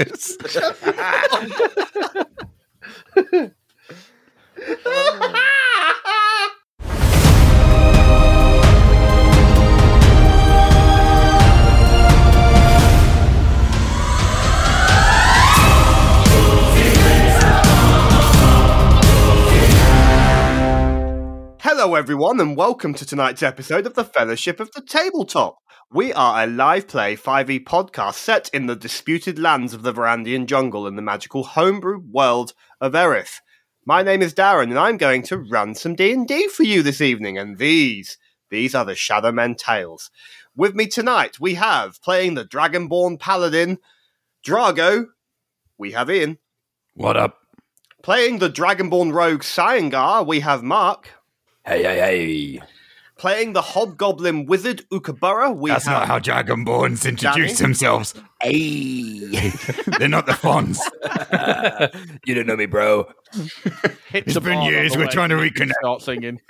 Hello, everyone, and welcome to tonight's episode of the Fellowship of the Tabletop. We are a live play 5e podcast set in the disputed lands of the Varandian jungle in the magical homebrew world of Erith. My name is Darren, and I'm going to run some D&D for you this evening, and these, these are the Shadowmend Tales. With me tonight, we have, playing the Dragonborn Paladin, Drago, we have Ian. What up? Playing the Dragonborn Rogue Cyangar, we have Mark. Hey, hey, hey. Playing the Hobgoblin Wizard Ukabura, we That's have not how Dragonborns introduce Danny? themselves. Hey. They're not the Fonz. you don't know me, bro. It's been years. We're trying to reconnect. Start singing.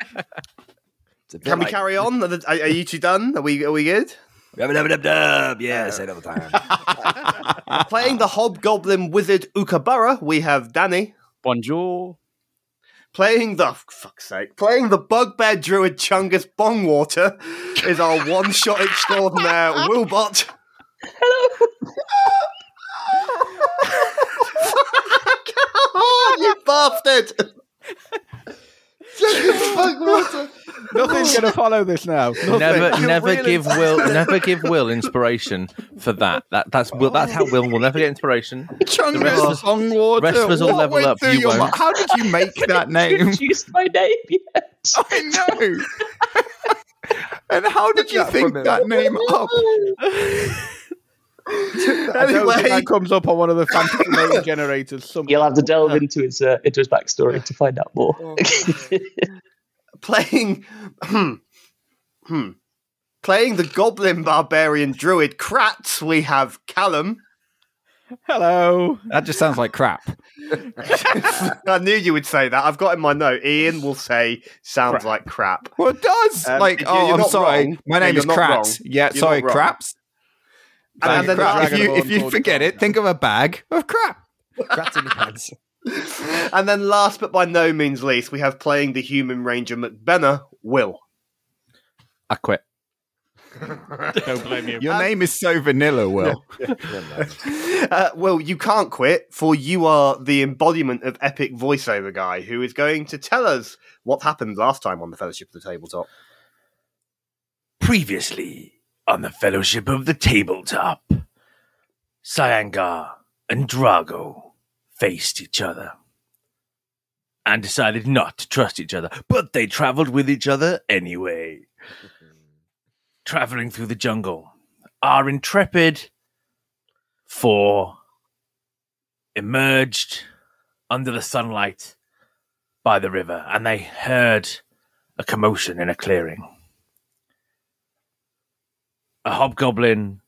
It's a bit Can we carry on? Are, the- are- are you two done? Are we? Are we good? Dub, dub, dub, dub. Yeah, say it all the time. Playing the Hobgoblin Wizard Ukabura, we have Danny. Bonjour. Playing the fuck's sake, playing the Bugbear Druid Chungus Bongwater is our one-shot extraordinaire Wilbot. Hello. you bastard! Chungus Bongwater. Nothing's going to follow this now. Nothing. Never, You're never really give Will, never give Will inspiration for that. That that's Will. That's how Will will never get inspiration. Chungus rest of us- Songwater. rest of us all What level went up, through you your won't. mi- How did you make that name? introduced my name yet. I know. and how did you that think from that name up? I don't think Anyway, that comes up on one of the fantasy name generators. Some You'll have to delve into his uh, into his backstory to find out more. playing hmm, hmm. playing the goblin barbarian druid Kratz, we have Callum. Hello. That just sounds like crap. I knew you would say that. I've got in my note. Ian will say sounds Crap. like crap. Well, it does. Um, like, you- oh, you're I'm sorry. wrong. My name you're is not Kratz. wrong. Yeah, You're sorry, not craps. And, and then crap. If you if you forget it, think of a bag of crap. Crats in your pants. and then last but by no means least, we have playing the human ranger McBenna, Will. I quit. Don't blame you. Your name is so vanilla, Will. Uh, Will, you can't quit, for you are the embodiment of epic voiceover guy who is going to tell us what happened last time on the Fellowship of the Tabletop. Previously on the Fellowship of the Tabletop, Cyangar and Drago faced each other and decided not to trust each other, but they traveled with each other anyway. Traveling through the jungle, our intrepid four emerged under the sunlight by the river and they heard a commotion in a clearing. A hobgoblin,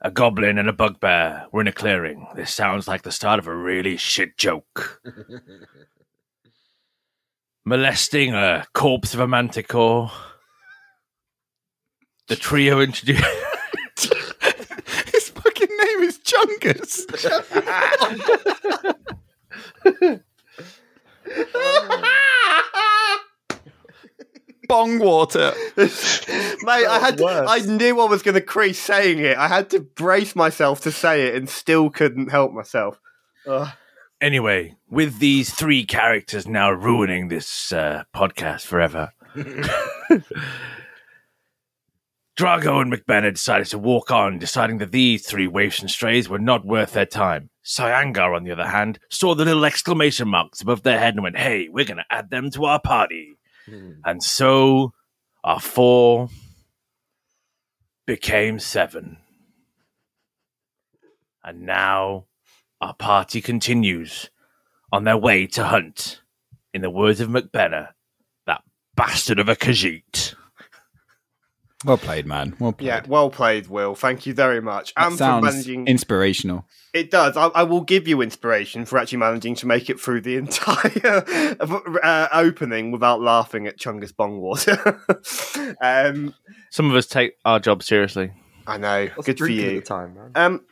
a goblin, and a bugbear were in a clearing. This sounds like the start of a really shit joke. Molesting a corpse of a manticore. The trio introduced. His fucking name is Chungus. Bongwater. Mate, I had to, I knew I was going to crease saying it. I had to brace myself to say it and still couldn't help myself. Ugh. Anyway, with these three characters now ruining this uh, podcast forever, Drago and McBennett decided to walk on, deciding that these three waifs and strays were not worth their time. Cyangar, on the other hand, saw the little exclamation marks above their head and went, Hey, we're going to add them to our party. And so our four became seven. And now our party continues on their way to hunt, in the words of McBenna, that bastard of a Khajiit. Well played, man. Well played. Yeah, well played, Will. Thank you very much. That and for sounds managing. inspirational. it does. I, I will give you inspiration for actually managing to make it through the entire uh, opening without laughing at Chungus Bongwater. um, Some of us take our job seriously. I know. What's Good for you. At the time, man. Um,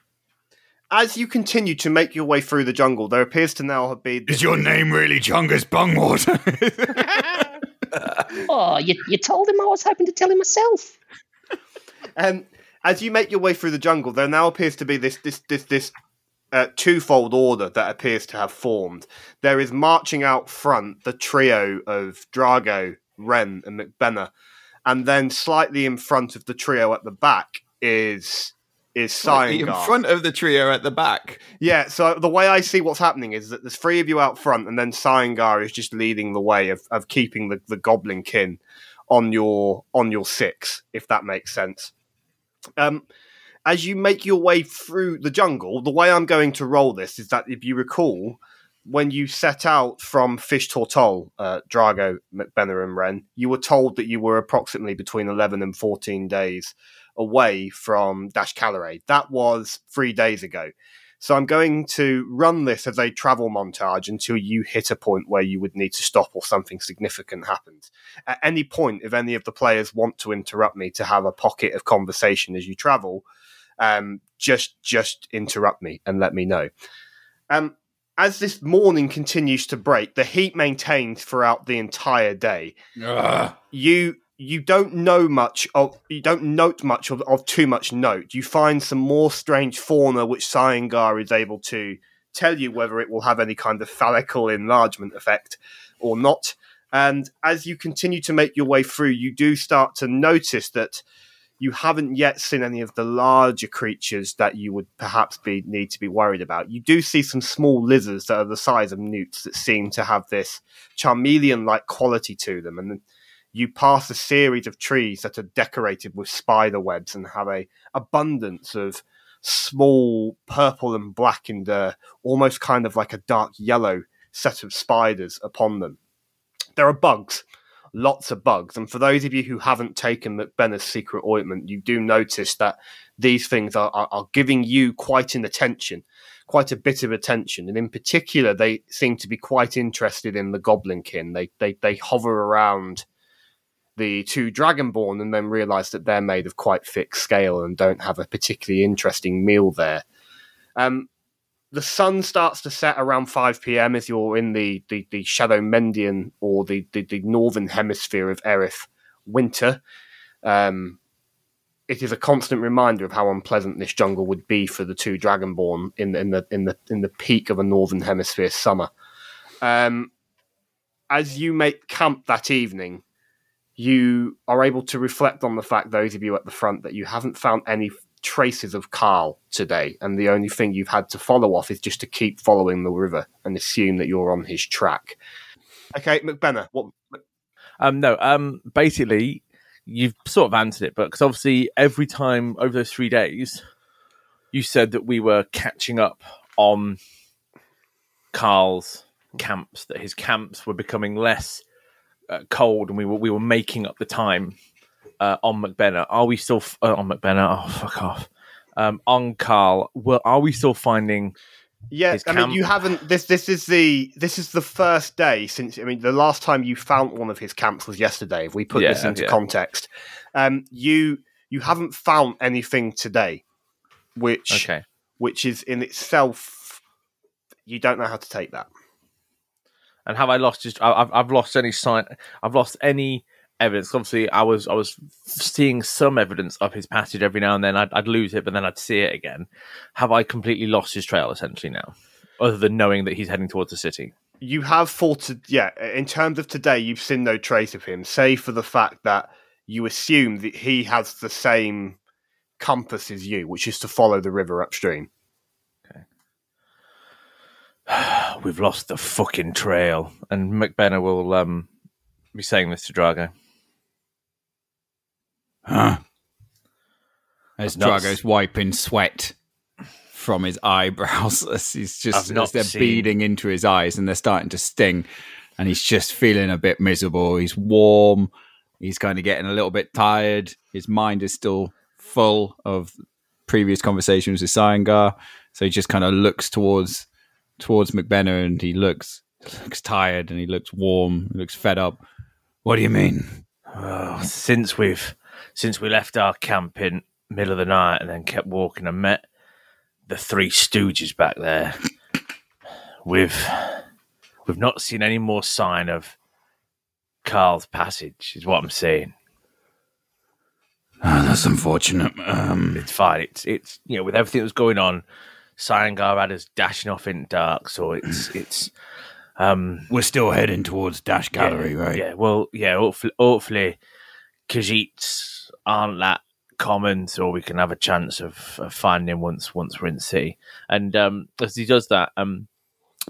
as you continue to make your way through the jungle, there appears to now have been. Is your name really Chungus Bungwater? Oh, you, you told him I was hoping to tell him myself. Um, as you make your way through the jungle, there now appears to be this this this this uh, twofold order that appears to have formed. There is marching out front the trio of Drago, Ren, and McBenna, and then slightly in front of the trio at the back is is Slightly in front of the trio at the back. Yeah, so the way I see what's happening is that there's three of you out front, and then Cyangar is just leading the way of, of keeping the, the goblin kin on your on your six, if that makes sense. Um, as you make your way through the jungle, the way I'm going to roll this is that if you recall, when you set out from Fish Tortol, uh, Drago, McBenna, and Ren, you were told that you were approximately between 11 and 14 days away from Dash Caloray. That was three days ago. So I'm going to run this as a travel montage until you hit a point where you would need to stop or something significant happens. At any point, if any of the players want to interrupt me to have a pocket of conversation as you travel, um, just just interrupt me and let me know. Um, as this morning continues to break, the heat maintains throughout the entire day Ugh. you you don't know much of you don't note much of, of too much note. You find some more strange fauna which Cyangar is able to tell you whether it will have any kind of phallical enlargement effect or not. And as you continue to make your way through, you do start to notice that you haven't yet seen any of the larger creatures that you would perhaps be need to be worried about. You do see some small lizards that are the size of newts that seem to have this charmeleon-like quality to them, and you pass a series of trees that are decorated with spider webs and have a abundance of small purple and black and uh, almost kind of like a dark yellow set of spiders upon them. There are bugs, lots of bugs, and for those of you who haven't taken McBenna's secret ointment, you do notice that these things are, are, are giving you quite an attention, quite a bit of attention, and in particular, they seem to be quite interested in the goblinkin. They they they hover around the two dragonborn and then realize that they're made of quite thick scale and don't have a particularly interesting meal there. Um, the sun starts to set around 5 p.m. as you're in the, the, the Shadow Mendian or the, the, the northern hemisphere of Erith winter. Um, it is a constant reminder of how unpleasant this jungle would be for the two dragonborn in, in the in the in the peak of a northern hemisphere summer. Um, as you make camp that evening, you are able to reflect on the fact, those of you at the front, that you haven't found any traces of Carl today, and the only thing you've had to follow off is just to keep following the river and assume that you're on his track. Okay, McBenna, what? Um, no, um, basically, you've sort of answered it, but because obviously every time over those three days, you said that we were catching up on Carl's camps, that his camps were becoming less uh, cold, and we were we were making up the time uh, on McBenna. Are we still f- uh, on McBenna? Oh, fuck off. Um, on Carl, well, are we still finding? Yes, His I mean you haven't. This this is the this is the first day since. I mean, the last time you found one of his camps was yesterday. If we put this into yeah. context, um, you you haven't found anything today, which Okay, which is in itself you don't know how to take that. And have I lost just? I've I've lost any sign. I've lost any evidence. Obviously, I was I was seeing some evidence of his passage every now and then. I'd, I'd lose it, but then I'd see it again. Have I completely lost his trail essentially now? Other than knowing that he's heading towards the city. You have thought, yeah. In terms of today, you've seen no trace of him, save for the fact that you assume that he has the same compass as you, which is to follow the river upstream. We've lost the fucking trail, and McBenna will um be saying this to Drago. Huh. As I've not Drago's wiping sweat from his eyebrows as he's just as they're seen- beading into his eyes and they're starting to sting and he's just feeling a bit miserable. He's warm. He's kind of getting a little bit tired. His mind is still full of previous conversations with Cyangar. So he just kind of looks towards towards McBenna and he looks looks tired and he looks warm, he looks fed up. What do you mean? Oh, since we've since we left our camp in middle of the night and then kept walking and met the three stooges back there. We've we've not seen any more sign of Carl's passage, is what I'm saying. Ah, that's unfortunate. Um, It's fine. It's it's you know with everything that was going on, Cyangar had us dashing off in dark, so it's it's um we're still heading towards Dash Gallery, yeah, right? Yeah, well, yeah. Hopefully, hopefully, Khajiits aren't that common, so we can have a chance of, of finding him once once we're in the city. And um, as he does that, um,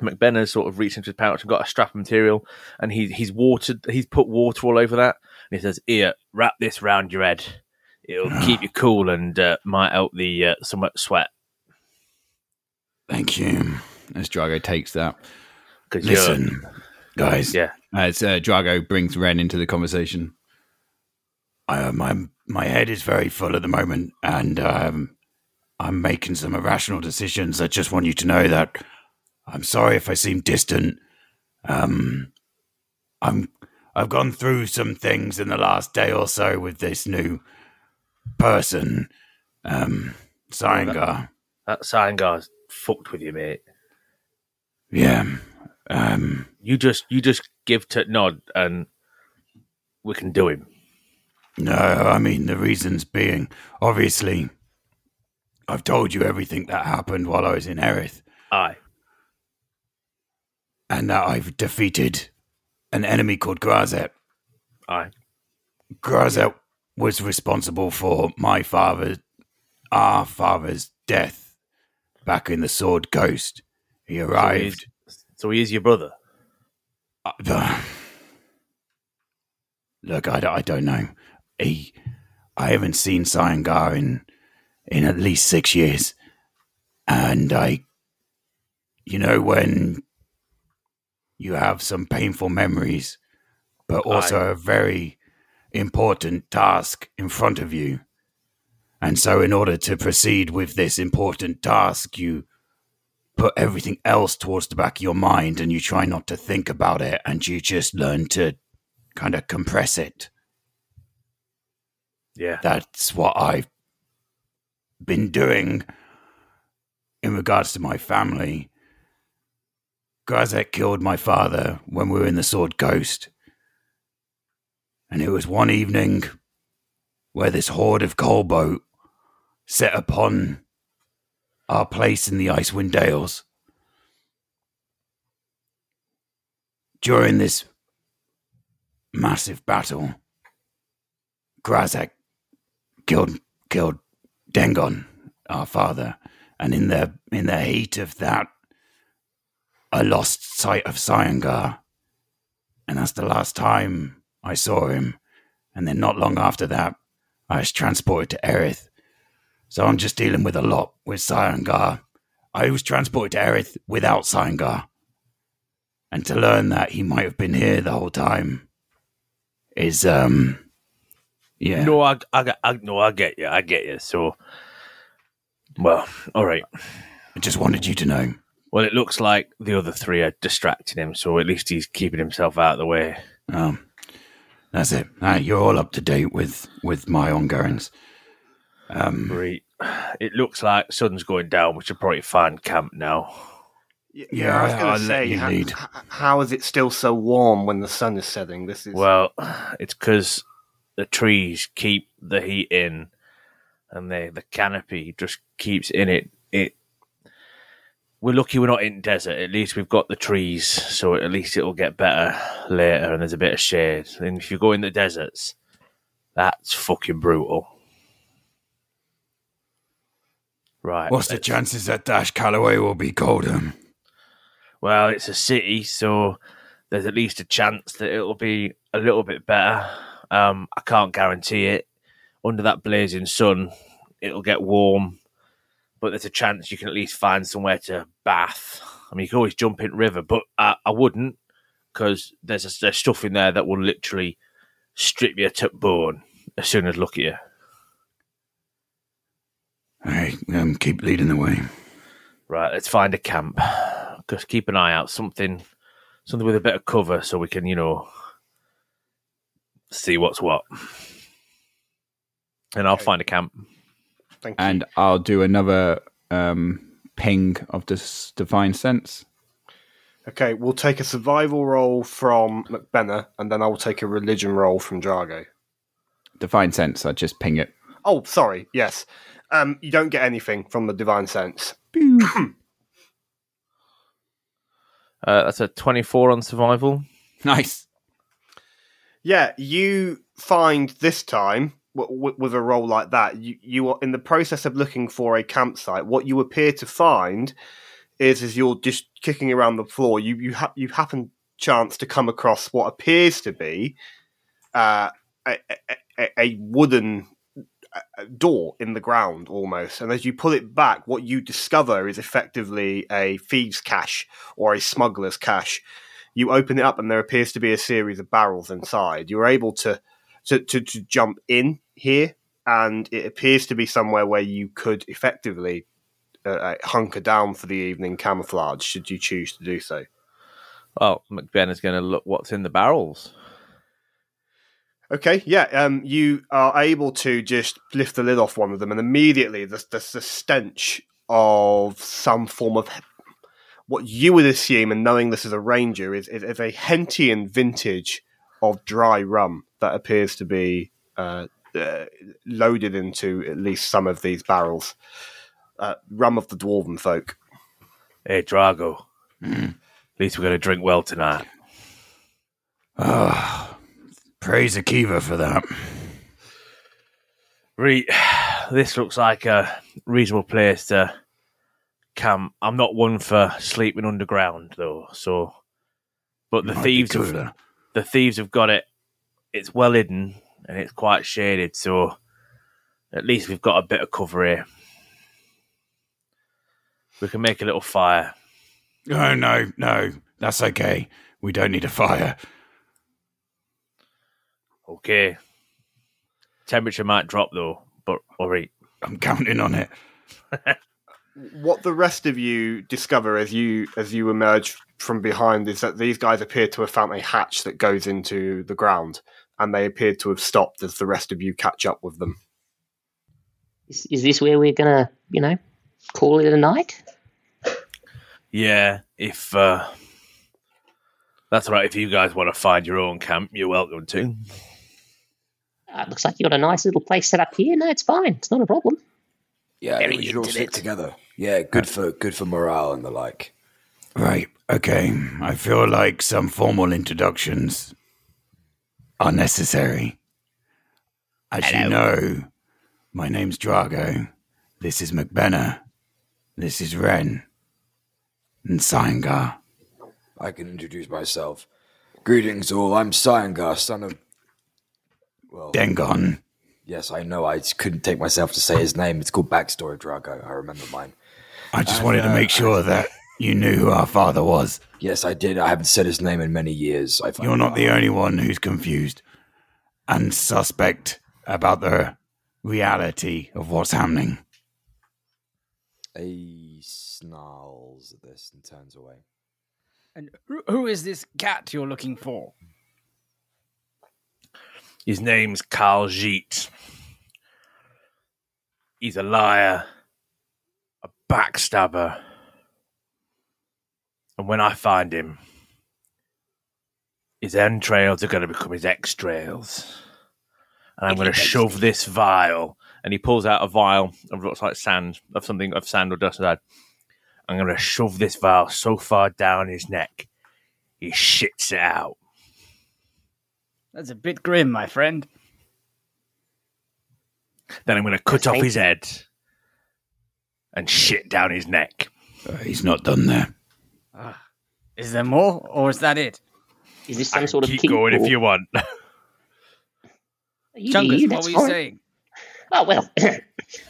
McBenna sort of reached into his pouch and got a strap of material, and he he's watered. He's put water all over that, and he says, "Here, wrap this round your head. It'll keep you cool and uh, might help the uh, somewhat sweat." Thank you. As Drago takes that. Listen, guys. yeah, As uh, Drago brings Ren into the conversation. Uh, my my head is very full at the moment, and um, I'm making some irrational decisions. I just want you to know that I'm sorry if I seem distant. Um, I'm I've gone through some things in the last day or so with this new person, um, Cyangar. that Cyangar's fucked with you, mate. Yeah. Um, You just you just give to nod, and we can do him. No, I mean the reasons being obviously I've told you everything that happened while I was in Erith Aye. and that I've defeated an enemy called Grazet. Aye. Grazet was responsible for my father our father's death back in the Sword Coast. He So arrived he's, so he is your brother. Uh, Look, I, don't- I don't know. He, I haven't seen Cyangar in in at least six years, and I, you know, when you have some painful memories, but also Aye. a very important task in front of you, and so in order to proceed with this important task, you put everything else towards the back of your mind and you try not to think about it and you just learn to kind of compress it. Yeah. That's what I've been doing in regards to my family. Grazek killed my father when we were in the Sword Coast. And it was one evening where this horde of kobold set upon our place in the Icewind Dales. During this massive battle, Grazek killed killed Dengon, our father, and in the in the heat of that, I lost sight of Cyangar, and that's the last time I saw him. And then not long after that, I was transported to Erith. So I'm just dealing with a lot with Cyangar. I was transported to Erith without Cyangar. And to learn that he might have been here the whole time is um yeah. No, I, I, get- I, no, I get you. I get you. So, well, all right. I just wanted you to know. Well, it looks like the other three are distracting him, so at least he's keeping himself out of the way. Um that's it. Uh, you're all up to date with with my ongoings. Um Right. It looks like sun's going down. We should probably find camp now. Y- Yeah, I was going to say, you how, lead. how is it still so warm when the sun is setting? This is Well, it's because the trees keep the heat in, and the the canopy just keeps in it. It. We're lucky we're not in desert. At least we've got the trees, so at least it'll get better later, and there's a bit of shade. And if you go in the deserts, that's fucking brutal. Right. what's the chances that Dash Calloway will be colder? Well, it's a city, so there's at least a chance that it'll be a little bit better. Um, I can't guarantee it. Under that blazing sun, it'll get warm, but there's a chance you can at least find somewhere to bath. I mean, you can always jump in river, but I, I wouldn't because there's, a, there's stuff in there that will literally strip you to bone as soon as look at you. Hey, um, keep leading the way. Right, let's find a camp. Just keep an eye out. Something, something with a bit of cover, so we can, you know, see what's what. And I'll Okay. find a camp. Thank you. And I'll do another um ping of this divine sense. Okay, we'll take a survival roll from McBenna, and then I will take a religion roll from Drago. Divine sense, I just ping it. Oh, sorry. Yes, um, you don't get anything from the divine sense. Uh, that's a 24 on survival. Nice. Yeah, you find this time w- w- with a role like that, you you are in the process of looking for a campsite. What you appear to find is, as you're just kicking around the floor, you you ha- you happen chance to come across what appears to be uh, a, a, a- wooden uh, door in the ground almost. And as you pull it back what you discover is effectively a thieves cache or a smuggler's cache. You open it up and there appears to be a series of barrels inside. You're able to to, to, to jump in here and it appears to be somewhere where you could effectively uh, hunker down for the evening camouflage should you choose to do so Well, McBen is going to look what's in the barrels. Okay, yeah. Um, you are able to just lift the lid off one of them, and immediately there's, there's the stench of some form of what you would assume, and knowing this is a ranger, is, is, is a Hentian vintage of dry rum that appears to be uh, uh, loaded into at least some of these barrels. Uh, rum of the dwarven folk. Hey, Drago. At least we're going to drink well tonight. Oh, praise Akiva for that. Re- this looks like a reasonable place to camp. I'm not one for sleeping underground, though. So, but the Might thieves, have, the thieves have got it. It's well hidden and it's quite shaded. So, at least we've got a bit of cover here. We can make a little fire. Oh, no, no. That's okay. We don't need a fire. Okay. Temperature might drop though, but all right. I'm counting on it. what the rest of you discover as you as you emerge from behind is that these guys appear to have found a hatch that goes into the ground and they appear to have stopped as the rest of you catch up with them Is, is this where we're gonna, you know, call it a night? Yeah, if uh, that's right. If you guys want to find your own camp, you're welcome to. Uh, looks like you got a nice little place set up here. No, it's fine. It's not a problem. Yeah, Very we should all sit together. Yeah, good for good for morale and the like. Right, okay. I feel like some formal introductions are necessary. As you know, my name's Drago. This is McBenna. This is Ren. And Sangar. I can introduce myself. Greetings all. I'm Cyangar, son of. Well, Dengon. yes, I know. I couldn't take myself to say his name. It's called Backstory Drago. I remember mine. I just wanted to make uh, sure that you knew who our father was. Yes, I did. I haven't said his name in many years. I find You're not out. the only one who's confused and suspect about the reality of what's happening. He snarls at this and turns away. And who, who is this cat you're looking for? His name's Carl Jeet. He's a liar, a backstabber, and when I find him, his entrails are going to become his extrails, and I'm going to shove this vial. And he pulls out a vial of looks like sand, of something of sand or dust. Inside. I'm going to shove this vial so far down his neck, he shits it out. That's a bit grim, my friend. Then I'm going to cut off his head and shit down his neck. Uh, he's not done there. Is there more, or is that it? Is this some can sort of keep going if you want. You, Chungus, you, what were you fine. saying? Oh well. uh,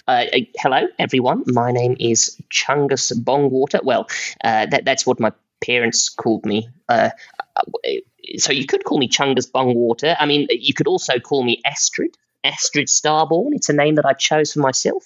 uh, hello, everyone. My name is Chungus Bongwater. Well, uh, that, that's what my parents called me. Uh, uh, so you could call me Chungus Bongwater. I mean, you could also call me Astrid. Astrid Starborn. It's a name that I chose for myself.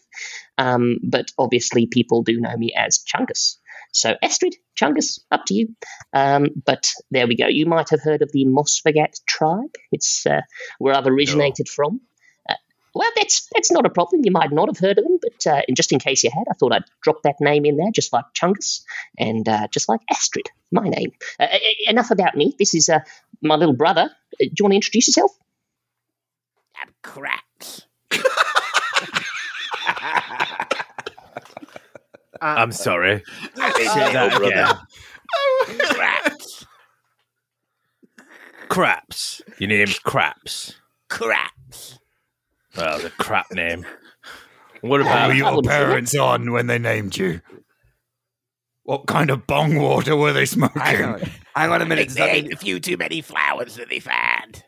Um, but obviously, people do know me as Chungus. So Astrid, Chungus, up to you. Um, but there we go. You might have heard of the Mosfagat tribe. It's uh, where I've originated from. Uh, well, that's that's not a problem. You might not have heard of them, but but uh, and just in case you had, I thought I'd drop that name in there, just like Chungus and uh, just like Astrid, my name. Uh, uh, enough about me. This is uh, my little brother. Uh, do you want to introduce yourself? I'm cracks. Uh, I'm sorry. Uh, say that again. Cracks. Craps. Your name's Craps. Cracks. Well, the crap name. What What about were your wouldn't say that. parents on when they named you? What kind of bong water were they smoking? Hang on, hang on a minute. They, Does they that ate mean, a few too many flowers that they found.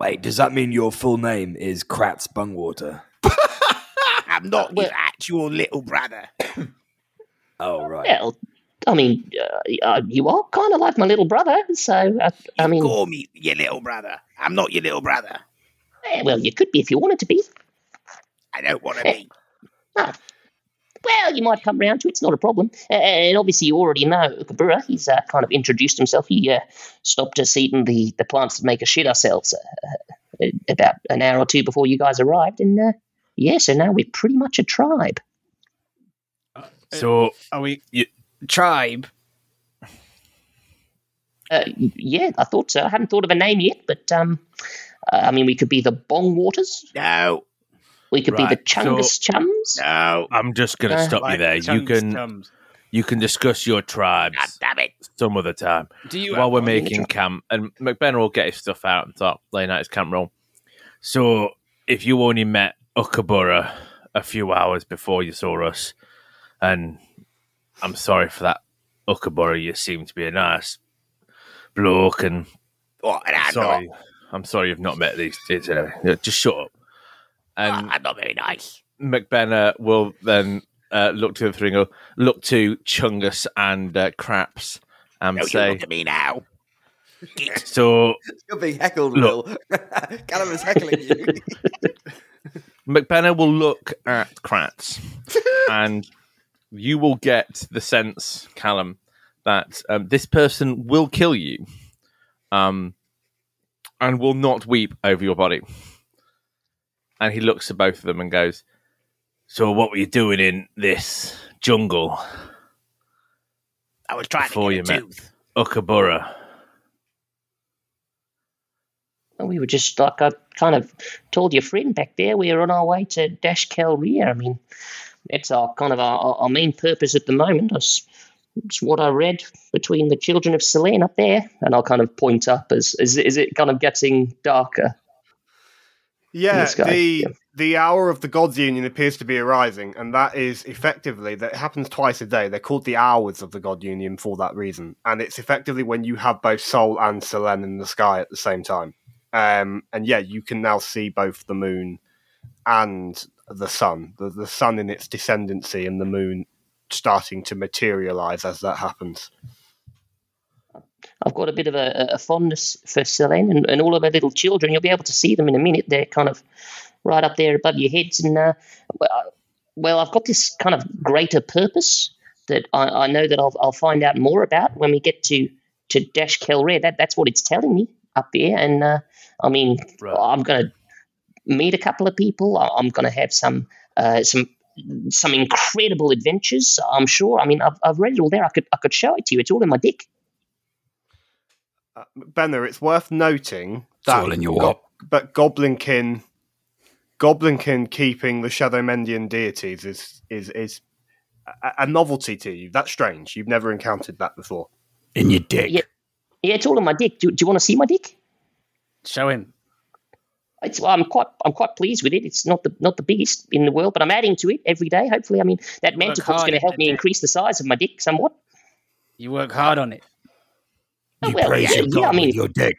wait, does that mean your full name is Kratz Bungwater? I'm not your actual little brother. Oh right. Well, I mean, uh, uh, you are kind of like my little brother, so uh, I mean, call me your little brother. I'm not your little brother. eh, well, you could be if you wanted to be. I don't want to be. Well, you might come round to it. It's not a problem. Uh, and obviously, you already know Kabura. He's uh, kind of introduced himself. He uh, stopped us eating the, the plants that make us shit ourselves uh, uh, about an hour or two before you guys arrived. And yeah, so now we're pretty much a tribe. So? Are we You- tribe? Uh, yeah, I thought so. I haven't thought of a name yet, but um, uh, I mean, we could be the Bong Waters. No, We could be the Right, Chungus Chums. no. I'm just going to Uh, stop you Like there. You can Tums. you can discuss your God tribes damn it. some other time Do you while we're making camp. And McBenna will get his stuff out and start laying out his camp roll. So if you only met Ukabura a few hours before you saw us, and I'm sorry for that, Ukabura, you seem to be a nice bloke, and What? And I'm sorry, I'm sorry you've not met these kids. Anyway, just shut up. not. And I'm not very nice. McBenna will then uh, look to the three and go, look to Chungus and uh, Craps and No, you say, look at me now. Git. so You're being heckled, Look. Will. Callum is heckling you. McBenna will look at Kratz and you will get the sense, Callum, that um, this person will kill you um, and will not weep over your body. And he looks at both of them and goes, So, what were you doing in this jungle, I was trying Before to you get a met. tooth. Ukabura? And we were just like I kind of told your friend back there. We were on our way to Dash Calria. I mean, that's our kind of our, our main purpose at the moment. It's, it's what I read between the children of Selene up there, and I'll kind of point up as is, as it kind of getting darker. Yeah, guy, the yeah. the hour of the gods union appears to be arising, and that is effectively that happens twice a day. They're called the hours of the god union for that reason, and it's effectively when you have both Sol and Selene in the sky at the same time. Um, and yeah, you can now see both the moon and the sun, the, the sun in its descendancy, and the moon starting to materialize as that happens. I've got a bit of a, a fondness for Selene and, and all of her little children. You'll be able to see them in a minute. They're kind of right up there above your heads. And uh, well, well, I've got this kind of greater purpose that I, I know that I'll, I'll find out more about when we get to to Dash Kelre. That that's what it's telling me up there. And uh, I mean, Right. I'm going to meet a couple of people. I- I'm going to have some uh, some some incredible adventures. I'm sure. I mean, I've, I've read it all there. I could I could show it to you. It's all in my dick. Uh, Benner, it's worth noting It's that all in your Go- but Goblinkin, Goblinkin keeping the Shadow Mendian deities is is is a, a novelty to you. That's strange. You've never encountered that before. In your dick. Yeah. Yeah, it's all in my dick. Do, do you want to see my dick? Show him. It's, I'm quite I'm quite pleased with it. It's not the not the biggest in the world, but I'm adding to it every day. Hopefully, I mean that Work manticore's hard going to help me Dick. increase the size of my dick somewhat. You work hard on it. You well, praise yeah, your yeah, god I mean- with your dick.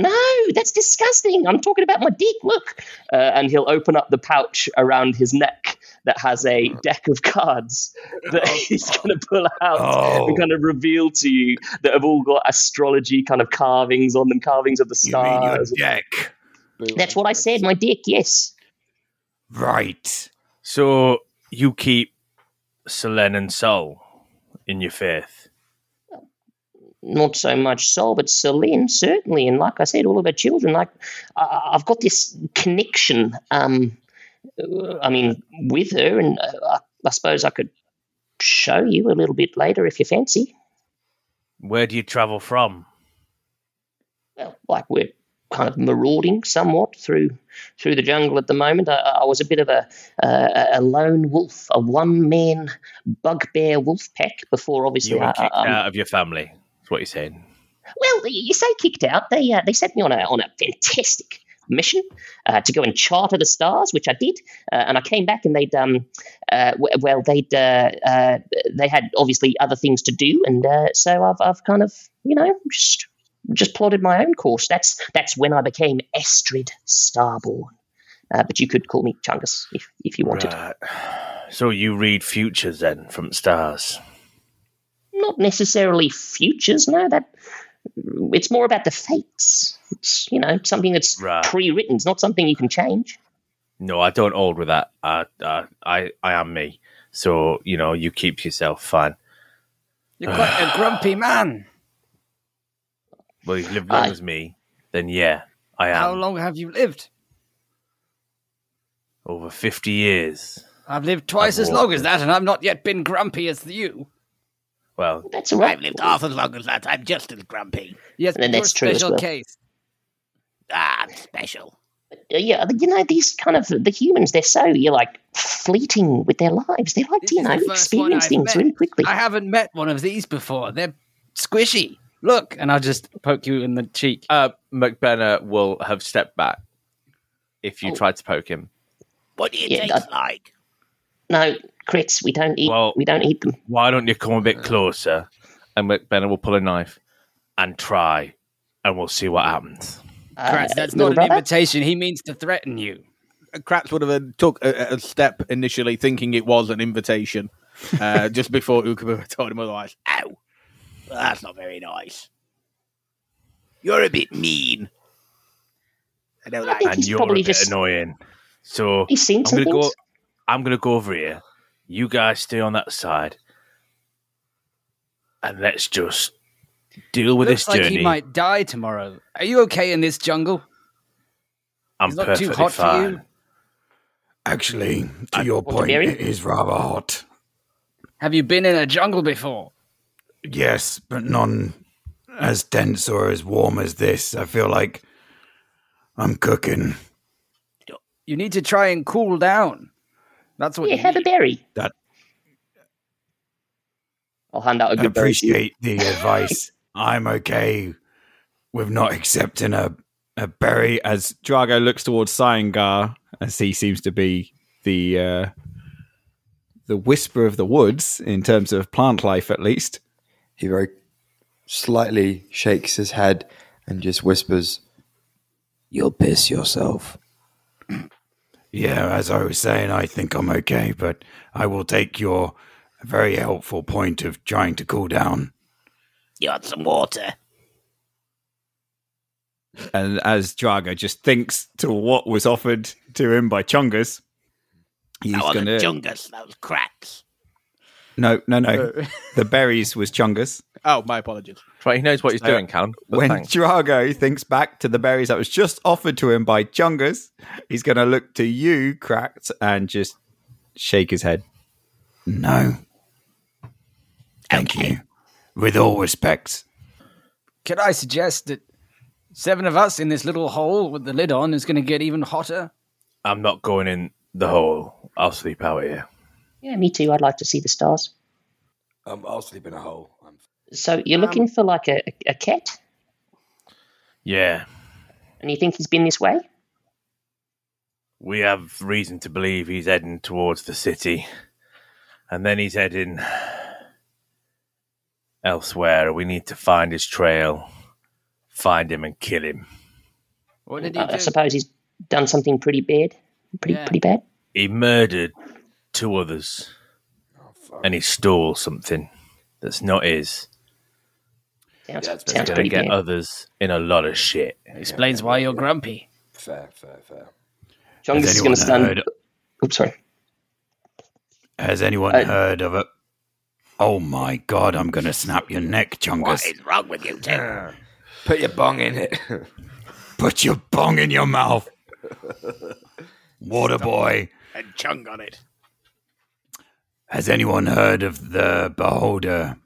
No, that's disgusting. I'm talking about my dick. Look, uh, and he'll open up the pouch around his neck that has a deck of cards that he's going to pull out Oh. and kind of reveal to you that have all got astrology kind of carvings on them, carvings of the You mean your stars that's what I said. My dick. Yes. Right. So you keep Selene and Sol in your faith. not so much Sol, but Selene certainly, and like I said, all of her children. Like I I've got this connection um, I mean, with her, and uh, I, I suppose I could show you a little bit later if you fancy. Where do you travel from? Well, like we're kind of marauding somewhat through through the jungle at the moment. I, I was a bit of a uh, a lone wolf, a one man bugbear wolf pack before, obviously. You were I- kicked I- I'm- out of your family. That's what you're saying. Well, you say kicked out. They uh, they sent me on a on a fantastic mission uh, to go and charter the stars, which I did, uh, and I came back and they'd um uh, w- well they'd uh, uh, they had obviously other things to do, and uh, so I've I've kind of you know just just plotted my own course. That's that's when I became Estrid Starborn. Uh, but you could call me Chungus if, if you wanted. Right. So you read futures then from stars. Not necessarily futures, no. That it's more about the fates. It's you know something that's Right. pre-written. It's not something you can change. No, I don't hold with that. I, I, I, I am me. So you know, you keep yourself fine. You're quite a grumpy man. Well, you've lived long I- as me, then yeah, I am. How long have you lived? Over fifty years. I've lived twice I've as long as that, and I've not yet been grumpy as you. Well, That's all right. I've lived half as long as that. I'm just as grumpy. Yes, And but that's true as special well. case. Ah, I'm special. Uh, yeah, you know these kind of the humans. They're so you're like fleeting with their lives. They like This to you know the first one experience things met. really quickly. I haven't met one of these before. They're squishy. Look, and I'll just poke you in the cheek. uh, McBenna will have stepped back if you Oh. tried to poke him. What do you Yeah, taste like? No, crits. We don't eat. Well- we don't eat them. Why don't you come a bit closer? And McBenna will pull a knife and try, and we'll see what happens. Uh, Kratz, that's little not an brother? invitation. He means to threaten you. Kratz would have uh, took a, a step initially, thinking it was an invitation, uh, just before Ukuba told him otherwise. Ow. Well, that's not very nice. You're a bit mean. I don't I like think And you're probably a bit just annoying. So he's seen I'm gonna things. go. I'm gonna go over here. You guys stay on that side, and let's just deal with Looks this like journey. he might die tomorrow. Are you okay in this jungle? I'm It's not perfectly too hot for fine. you? Actually, to uh, your point, it is rather hot. Have you been in a jungle before? Yes, but none as dense or as warm as this. I feel like I'm cooking. You need to try and cool down. That's what Yeah, you have a need. berry. That- I'll hand out a I good berry. to you. appreciate the advice. I'm okay with not accepting a, a berry. As Drago looks towards Cyangar, as he seems to be the uh, the whisper of the woods in terms of plant life, at least. He very slightly shakes his head and just whispers, You'll piss yourself. Yeah, as I was saying, I think I'm okay, but I will take your very helpful point of trying to cool down. You want some water? And as Drago just thinks to what was offered to him by Chungus, he's that wasn't going to. Jungus, that was cracks. No, no, no. Uh, the berries was Chungus. oh, my apologies. Right, he knows what he's So, doing, Callum. When thanks. Drago thinks back to the berries that was just offered to him by Chungus, he's going to look to you, Cracked, and just shake his head. No. Thank you. With all respects. Could I suggest that seven of us in this little hole with the lid on is going to get even hotter? I'm not going in the hole. I'll sleep out here. Yeah, me too. I'd like to see the stars. Um, I'll sleep in a hole. I'm So you're looking for like a, a, a cat, Yeah, and you think he's been this way? we have reason to believe he's heading towards the city, and then he's heading elsewhere. We need to find his trail, find him, and kill him. What did he I, I suppose he's done something pretty bad. Pretty Yeah. pretty bad. He murdered two others, and he stole something that's not his. Sounds, Yeah, it's sounds Gonna pretty get bad. others in a lot of shit. Explains why you're grumpy. fair, fair, fair. Chungus Has is anyone going to stand. heard- Oops, sorry. Has anyone Uh, heard of it? Oh my god, I'm going to snap your neck, What Chungus. is wrong with you, Tim? Put your bong in it. Put your bong in your mouth. Water boy. and chung on it. Has anyone heard of the Beholder?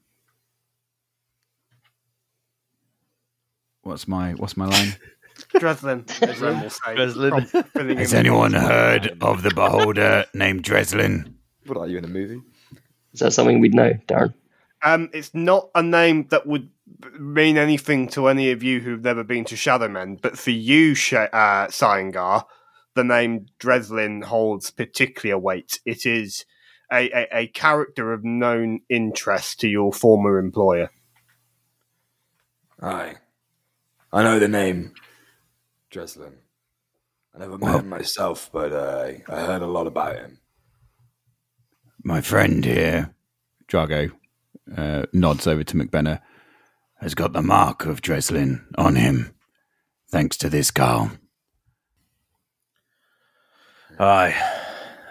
What's my What's my line? Dreslin, as Ren will say. Dreslin. Has anyone heard of the Beholder named Dreslin? What are you in a movie? Is that something we'd know, Darren? Um, it's not a name that would mean anything to any of you who've never been to Shadowmend, but for you, Sh- uh, Cyangar, the name Dreslin holds particular weight. It is a, a, a character of known interest to your former employer. Aye. I know the name Dreslin. I never met Well- him myself, but uh, I heard a lot about him. My friend here, Drago, uh, nods over to McBenna, has got the mark of Dreslin on him, thanks to this Carl. Aye,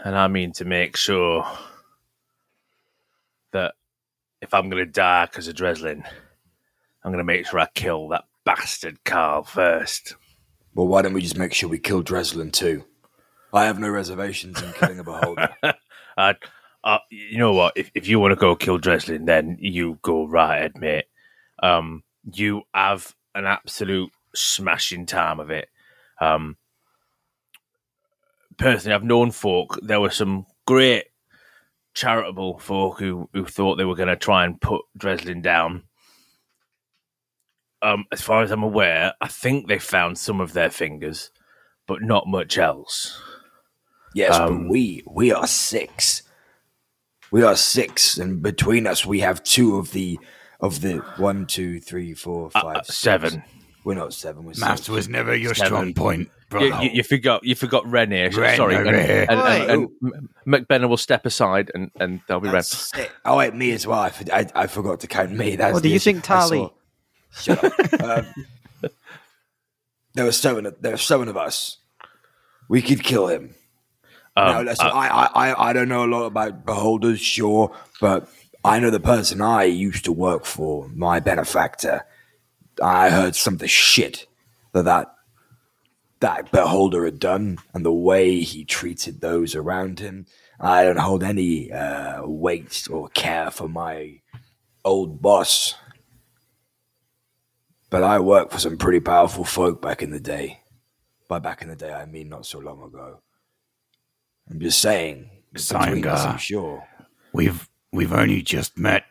and I mean to make sure that if I'm going to die because of Dreslin, I'm going to make sure I kill that bastard Carl first. Well, why don't we just make sure we kill Dreslin too? I have no reservations in killing a beholder. Uh, uh, you know what? If, if you want to go kill Dreslin, then you go right ahead, mate. Um, you have an absolute smashing time of it. Um, personally, I've known folk. There were some great charitable folk who, who thought they were going to try and put Dreslin down. Um, as far as I'm aware, I think they found some of their fingers, but not much else. yes, Um, but we we are six. We are six, and between us, we have two of the of the one, two, three, four, Uh, uh, six. seven. We're not seven. We're Maths six. was never your Seven. strong point, You, brother. you, you forgot. You forgot Rennie. Ren Sorry, over and, here. and, and, Right. and M- McBenna will step aside, and, and they'll be Ren. That's it. Oh wait, me as well. I, for- I, I forgot to count me. That's What do you issue. think, I Tali? Shut up. um, there were seven. There were seven of us. We could kill him. Um, listen, uh, I, I, I, I don't know a lot about beholders, sure, but I know the person I used to work for, my benefactor. I heard some of the shit that that that beholder had done, and the way he treated those around him. I don't hold any uh, weight or care for my old boss, but I worked for some pretty powerful folk back in the day. By back in the day, I mean not so long ago. I'm just saying. between us, I'm sure. We've we've only just met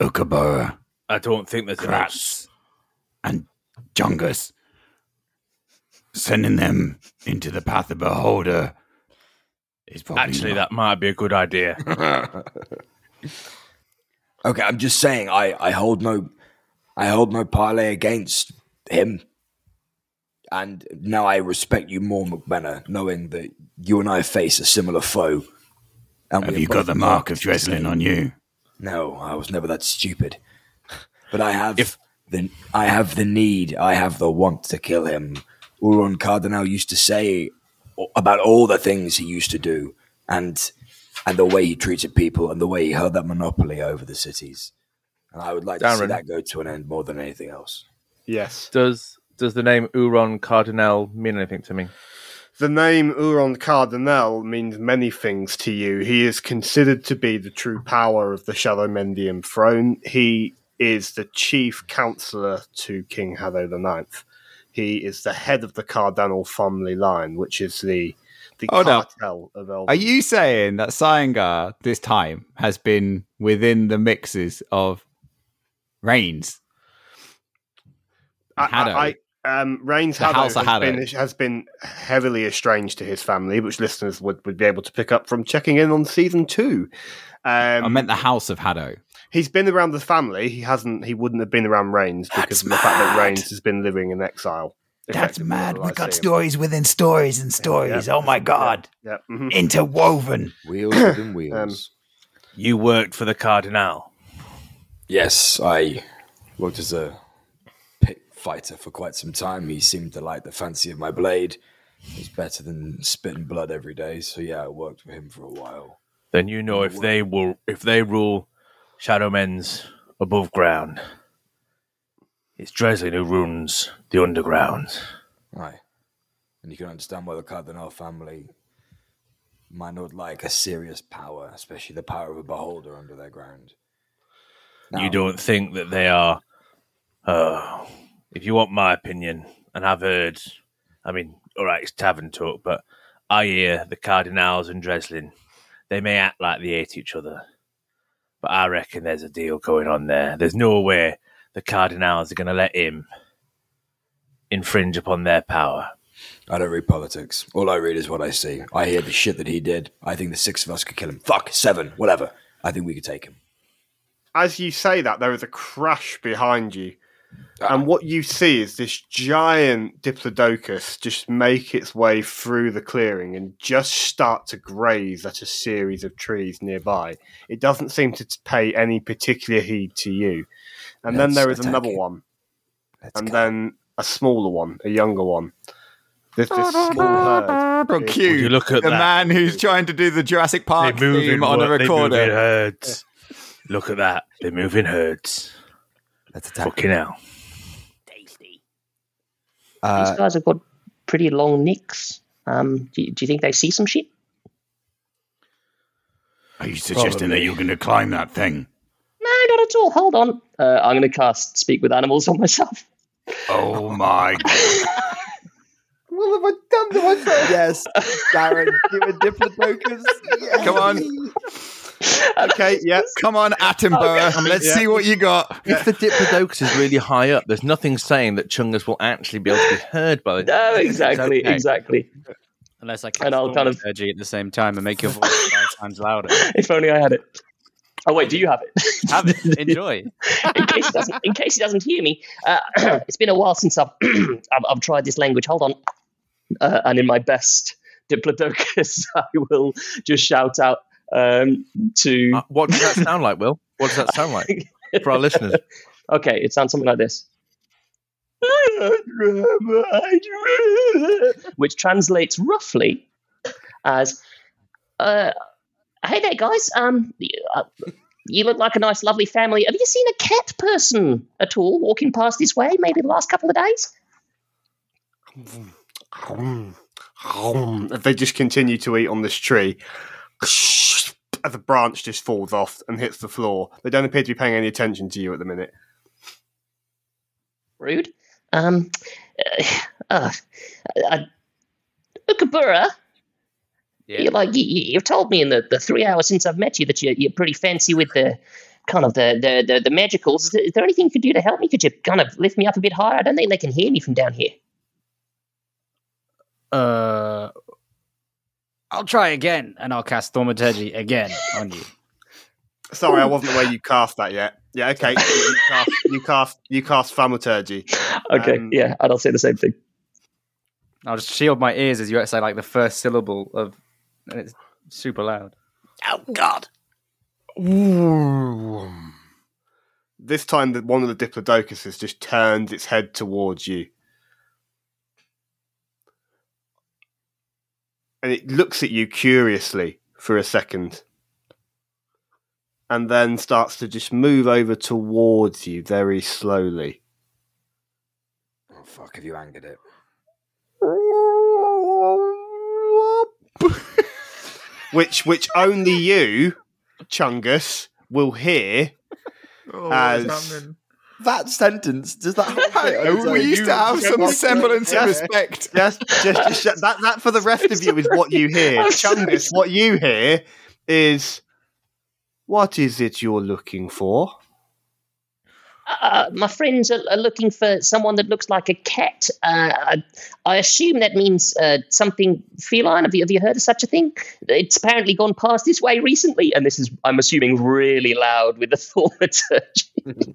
Ukabura, I don't think there's enough. Kratz, and Chungus. Sending them into the path of Beholder is probably Actually, not- that might be a good idea. Okay, I'm just saying. I, I hold no, I hold no parlay against him. And now I respect you more, McBenna, knowing that you and I face a similar foe. And Have you got the mark of Dreslin on you? No, I was never that stupid. But I have If- the I have the need, I have the want to kill him. Uron Cardinal used to say about all the things he used to do, and and the way he treated people, and the way he held that monopoly over the cities. And I would like to see that go to an end more than anything else. Yes. does does the name Uron Cardinal mean anything to me? The name Uron Cardinal means many things to you. He is considered to be the true power of the Shadowmendian throne. He is the chief counselor to King Haddo IX. He is the head of the Cardinal family line, which is the the Oh, no. cartel of Elven. Are you saying that Cyangar this time has been within the mixes of Reigns? I, I, I, um, Reigns The Haddo has been, has been heavily estranged to his family, which listeners would, would be able to pick up from checking in on season two. Um, I meant the House of Haddo. he's been around the family. He hasn't. He wouldn't have been around Reigns because That's of the fact that mad. Reigns has been living in exile. That's mad. We I got see him. stories within stories and stories. yeah. oh my god. Yeah. mhm. Interwoven. Wheels within wheels. You worked for the Cardinal. yes, I worked as a pit fighter for quite some time. He seemed to like the fancy of my blade. It's better than spitting blood every day. So yeah, I worked for him for a while. Then you know if they will if they rule Shadowmend's above ground. It's Dreslin who runs the underground. Right. And you can understand why the Cardinal family might not like a serious power, especially the power of a beholder under their ground. You don't think that they are. Uh, if you want my opinion, and I've heard, I mean, all right, it's tavern talk, but I hear the Cardinals and Dreslin, they may act like they hate each other, but I reckon there's a deal going on there. There's no way the Cardinals are going to let him infringe upon their power. I don't read politics. All I read is what I see. I hear the shit that he did. I think the six of us could kill him. Fuck, seven, whatever. I think we could take him. As you say that, there is a crash behind you. Ah. And what you see is this giant Diplodocus just make its way through the clearing and just start to graze at a series of trees nearby. It doesn't seem to pay any particular heed to you. And then Let's there is another it. one, Let's and go. then a smaller one, a younger one. There's this small herd. Oh, cute. Would you look at the that? man who's trying to do the Jurassic Park theme on a They move in recorder. herds. Look at that. They move in herds. Let's attack. Fucking hell. Tasty. Uh, These guys have got pretty long necks. Um, do, you- do you think they see some shit? Are you suggesting that you're going to climb that thing? No, not at all. Hold on. Uh, I'm going to cast Speak with Animals on myself. Oh my! What have I done to myself? yes, Darren, give a diplodocus. Come on, Okay, yeah. come on, Attenborough. Let's Yeah. see what you got. If the Diplodocus is really high up, there's nothing saying that Chungus will actually be able to be heard by the. No, exactly, Okay. exactly. Unless I can And I'll kind of- energy at the same time and make your voice five times louder. If only I had it. Oh wait, do you have it? Have it. Enjoy. in case he doesn't, in case he doesn't hear me, uh, it's been a while since I've I've, I've tried this language. Hold on, uh, and in my best Diplodocus, I will just shout out um, to. Uh, what does that sound like, Will? What does that sound like for our listeners? Okay, it sounds something like this. Which translates roughly as, uh, "Hey there, guys. Um, you, uh, you look like a nice, lovely family. Have you seen a cat person at all walking past this way? Maybe the last couple of days." If they just continue to eat on this tree, as the branch just falls off and hits the floor, they don't appear to be paying any attention to you at the minute. Rude. Um, uh, uh, Ukabura, you like you, you- you've told me in the, the three hours since I've met you that you're, you're pretty fancy with the kind of the the, the, the magicals. Is there, is there anything you could do to help me? Could you kind of lift me up a bit higher? I don't think they can hear me from down here. Uh, I'll try again, and I'll cast Thaumaturgy again on you. Sorry, I wasn't aware you cast that yet. Yeah, okay. you, you cast you cast you cast thaumaturgy. Okay, Um, yeah, and I'll say the same thing. I'll just shield my ears as you say like the first syllable of, and it's super loud. Oh God. This time, the, one of the diplodocuses just turns its head towards you, and it looks at you curiously for a second, and then starts to just move over towards you very slowly. Oh, fuck, have you angered it? which which only you, Chungus, will hear as That sentence, does that whole we used to have some semblance of Yes. respect. just just, just shut- that that for the rest of you is what you hear. Chungus, what you hear is what is it you're looking for? Uh, my friends are, are looking for someone that looks like a cat. Uh, I, I assume that means uh, something feline. Have you, have you heard of such a thing? It's apparently gone past this way recently, and this is, I'm assuming, really loud with the thaumaturgy.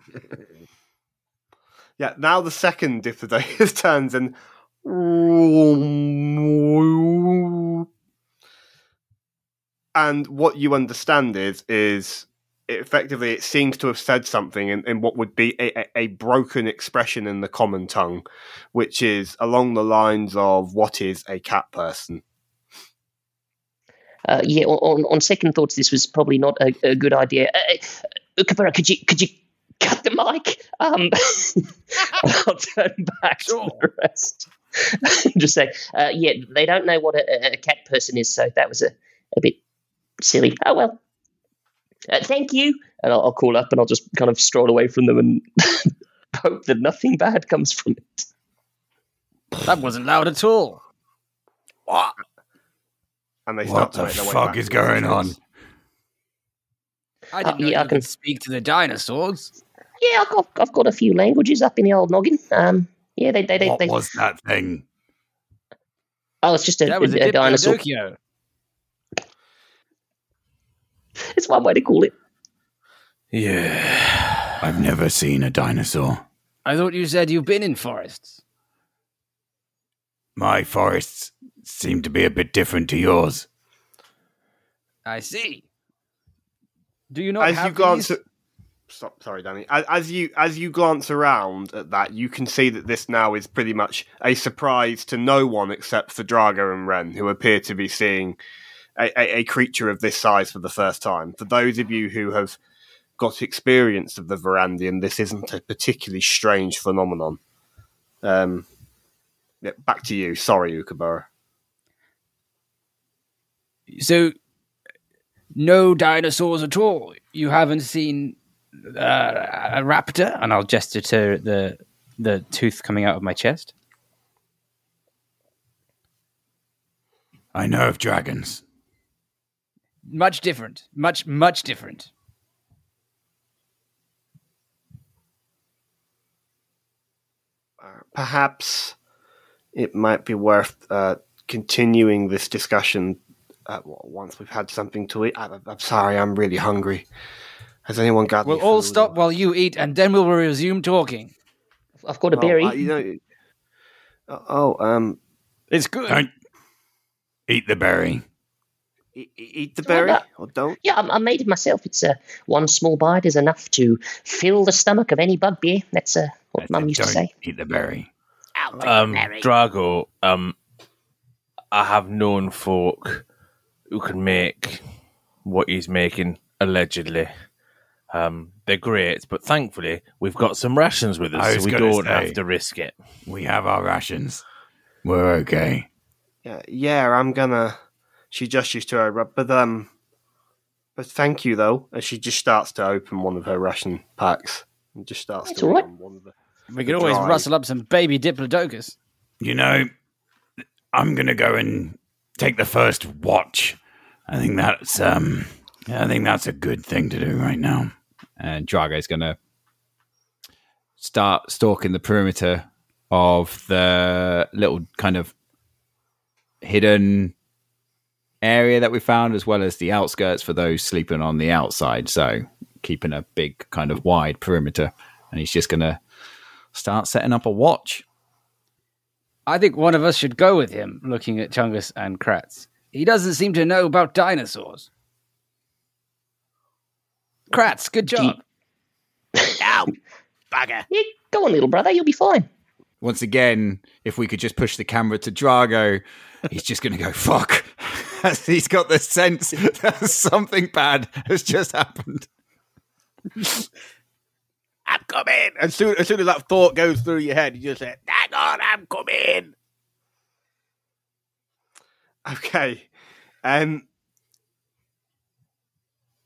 Yeah, now the second Diplodocus turns and and what you understand is is effectively it seems to have said something in, in what would be a, a, broken expression in the common tongue, which is along the lines of what is a cat person. Uh, yeah, on, on second thoughts, this was probably not a, a good idea. Uh, Ukabura, could you could you cut the mic? Um, I'll turn back to the rest. Just say, uh, yeah, they don't know what a, a cat person is, so that was a a bit silly. Oh well. Uh, thank you. And I'll, I'll call up and I'll just kind of stroll away from them and hope that nothing bad comes from it. That wasn't loud at all. What? And they What the make their way fuck is going on? I didn't Uh, know yeah, I can- could speak to the dinosaurs. Yeah, I've got, I've got a few languages up in the old noggin. Um, yeah, they, they, they, What they was that thing? oh, it's just a, That was a, a, a dinosaur. Diplodocus. It's one way to call it. Yeah. I've never seen a dinosaur. I thought you said you've been in forests. My forests seem to be a bit different to yours. I see. Do you not as have you glance these? at stop sorry danny. As, you as you glance around at that you can see that this now is pretty much a surprise to no one except for drago and ren who appear to be seeing a, a, a creature of this size for the first time. For those of you who have got experience of the Varandian this isn't a particularly strange phenomenon. Um yeah, back to you. Sorry ukabura So, no dinosaurs at all. You haven't seen uh, a raptor, and I'll gesture to the the tooth coming out of my chest. I know of dragons. Much different. Much much different. perhaps it might be worth uh, continuing this discussion uh, once we've had something to eat. I, I'm sorry, I'm really hungry. Has anyone got? We'll all food? stop while you eat, and then we'll resume talking. I've got a Oh, berry. uh, you know, uh, oh, um, It's good. Don't eat the berry. e- eat the berry no. or don't. Yeah, I, I made it myself. It's uh, one small bite is enough to fill the stomach of any bugbear. That's uh, what Mum used to don't say. eat the berry. I'll Um, the berry. Drago, um, I have known folk who can make what he's making, allegedly. Um, they're great, but thankfully we've got some rations with I us, was so we gonna don't say. have to risk it. We have our rations. We're okay. Yeah, yeah, I'm gonna. She gestures to her, but um, but thank you though. And she just starts to open one of her ration packs and just starts That's to all eat one of the. we can always dry. rustle up some baby diplodocus. You know, I'm gonna go and take the first watch. I think that's um, I think that's a good thing to do right now. And Drago is gonna start stalking the perimeter of the little kind of hidden area that we found, as well as the outskirts for those sleeping on the outside. So keeping a big kind of wide perimeter, and he's just gonna start setting up a watch. I think one of us should go with him, looking at Chungus and Kratz. He doesn't seem to know about dinosaurs. Kratz, good job. Ow, bugger. Yeah, go on, little brother. You'll be fine. once again, if we could just push the camera to Drago, he's just going to go, fuck. he's got the sense that something bad has just happened. I'm coming. As soon, as soon as that thought goes through your head, you just say, Hang on, I'm coming. Okay, um,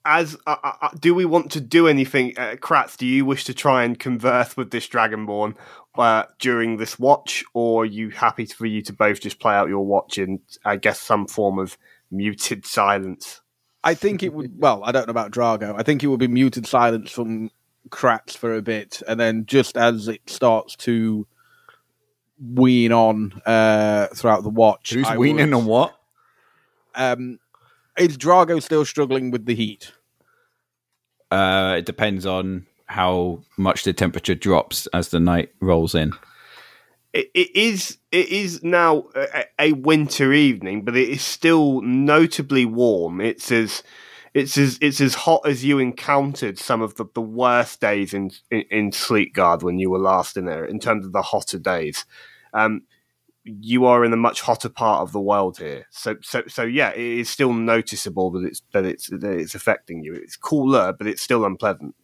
as uh, uh, uh, do we want to do anything, uh, Kratz? Do you wish to try and converse with this Dragonborn uh, during this watch, or are you happy for you to both just play out your watch in, I guess, some form of muted silence? I think it would. Well, I don't know about Drago. I think it would be muted silence from Kratz for a bit, and then just as it starts to wean on uh, throughout the watch, Who's I weaning would- on what? Um, is Drago still struggling with the heat? Uh, it depends on how much the temperature drops as the night rolls in. It, is it is now a, winter evening, but it is still notably warm. It's as it's as it's as hot as you encountered some of the, the worst days in, in in when you were last in there. In terms of the hotter days, um, you are in a much hotter part of the world here. So so so yeah, it is still noticeable that it's that it's that it's affecting you. It's cooler, but it's still unpleasant.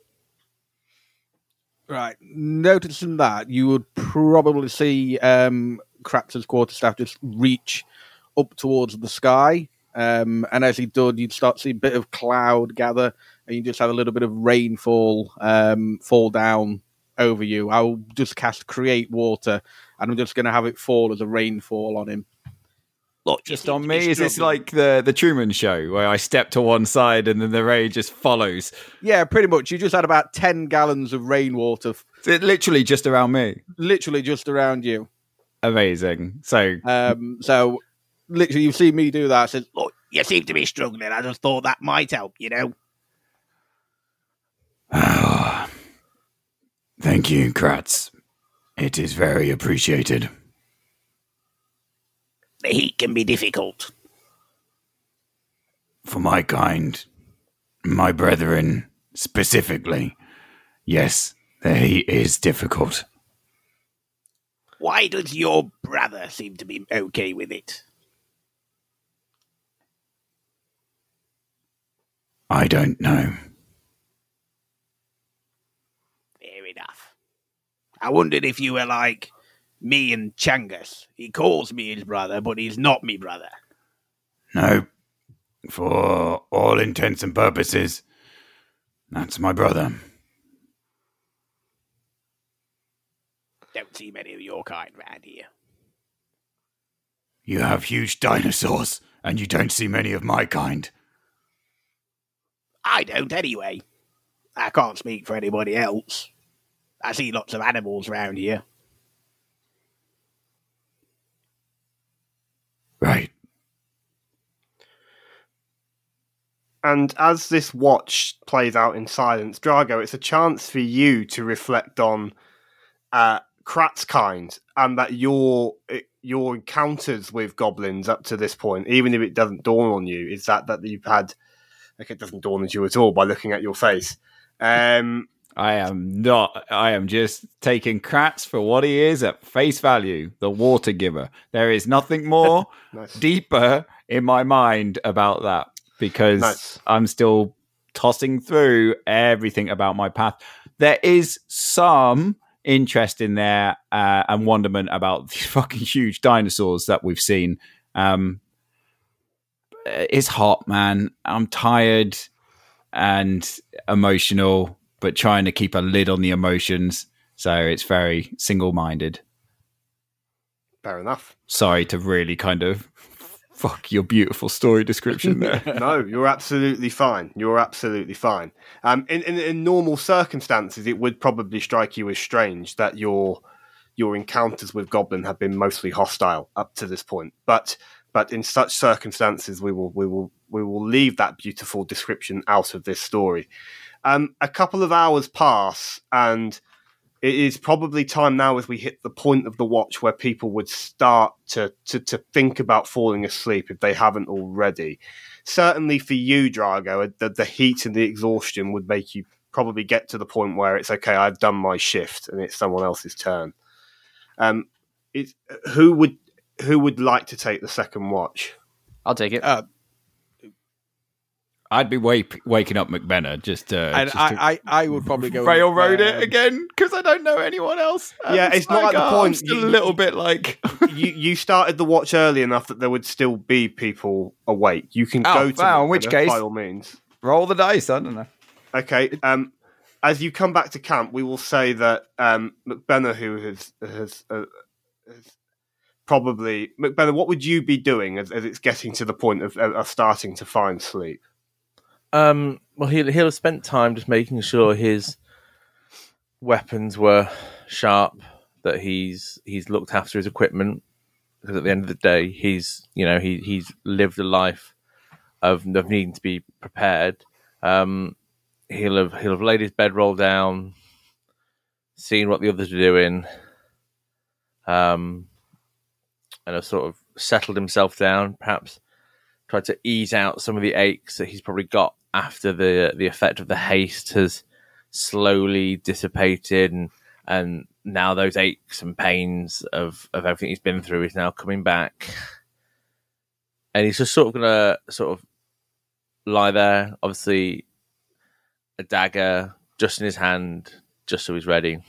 Right. Noticing that, you would probably see um, Kratz's quarterstaff just reach up towards the sky Um, and as he does, you'd start to see a bit of cloud gather, and you just have a little bit of rainfall um, fall down over you. I'll just cast Create Water, and I'm just going to have it fall as a rainfall on him. Look, Just on me? Is this like the the Truman Show where I step to one side and then the rain just follows? Yeah, pretty much. You just had about 10 gallons of rainwater f- It's literally just around me. literally just around you. Amazing. So Um, so, literally, you've seen me do that. I said, Look, you seem to be struggling. I just thought that might help, you know? Thank you, Kratz. It is very appreciated. The heat can be difficult. For my kind, my brethren specifically, yes, the heat is difficult. Why does your brother seem to be okay with it? I don't know. Fair enough. I wondered if you were like me and Chungus. He calls me his brother, but he's not me brother. No, for all intents and purposes, that's my brother. Don't see many of your kind round here. You have huge dinosaurs, and you don't see many of my kind. I don't anyway. I can't speak for anybody else. I see lots of animals around here. Right. And as this watch plays out in silence, Drago, it's a chance for you to reflect on uh, Kratz's kind and that your your encounters with goblins up to this point, even if it doesn't dawn on you, is that that you've had. Like it doesn't dawn on you at all by looking at your face. Um, I am not. I am just taking Kratz for what he is at face value, the water giver. There is nothing more nice. deeper in my mind about that because Nice. I'm still tossing through everything about my path. There is some interest in there uh, and wonderment about these fucking huge dinosaurs that we've seen. Um, it's hot, man. I'm tired and emotional, but trying to keep a lid on the emotions. So it's very single minded. Fair enough. Sorry to really kind of fuck your beautiful story description there. no, you're absolutely fine. You're absolutely fine. Um, in, in in normal circumstances, it would probably strike you as strange that your your encounters with Goblin have been mostly hostile up to this point. But but in such circumstances, we will we will we will leave that beautiful description out of this story. Um, a couple of hours pass, and it is probably time now as we hit the point of the watch where people would start to, to, to think about falling asleep if they haven't already. Certainly for you, Drago, the, the heat and the exhaustion would make you probably get to the point where it's okay, I've done my shift and it's someone else's turn. Um, it's, who would who would like to take the second watch? I'll take it. uh, I'd be wake, waking up McBenna just, uh, and just I, to I, I would probably go railroad it again because I don't know anyone else. Yeah, it's not like, at the oh, I'm point still you- a little bit like. you you started the watch early enough that there would still be people awake. You can Oh, go to wow, in which case- by all means. Roll the dice. I don't know. Okay. Um, as you come back to camp, we will say that um, McBenna, who has has, uh, has probably McBenna, what would you be doing as, as it's getting to the point of, of starting to find sleep? Um, well, he'll he'll have spent time just making sure his weapons were sharp, that he's he's looked after his equipment, because at the end of the day, he's you know he he's lived a life of of needing to be prepared. Um, he'll have he'll have laid his bedroll down, seen what the others are doing, um, and have sort of settled himself down, perhaps tried to ease out some of the aches that he's probably got after the the effect of the haste has slowly dissipated and and now those aches and pains of of everything he's been through is now coming back. And he's just sort of gonna sort of lie there obviously a dagger just in his hand just so he's ready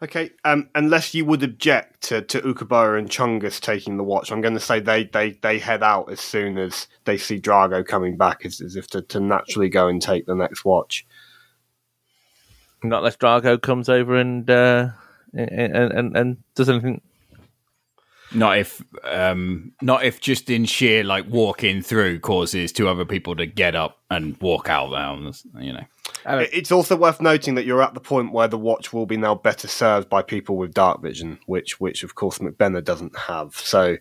Okay, um, unless you would object to, to and Chungus taking the watch, I'm going to say they, they, they head out as soon as they see Drago coming back, as, as if to, to naturally go and take the next watch. Not unless Drago comes over and uh, and, and and does anything. Not if, um, not if just in sheer like walking through causes two other people to get up and walk out. Now, you know. Oh, It's also worth noting that you're at the point where the watch will be now better served by people with dark vision, which, which of course McBenna doesn't have. So,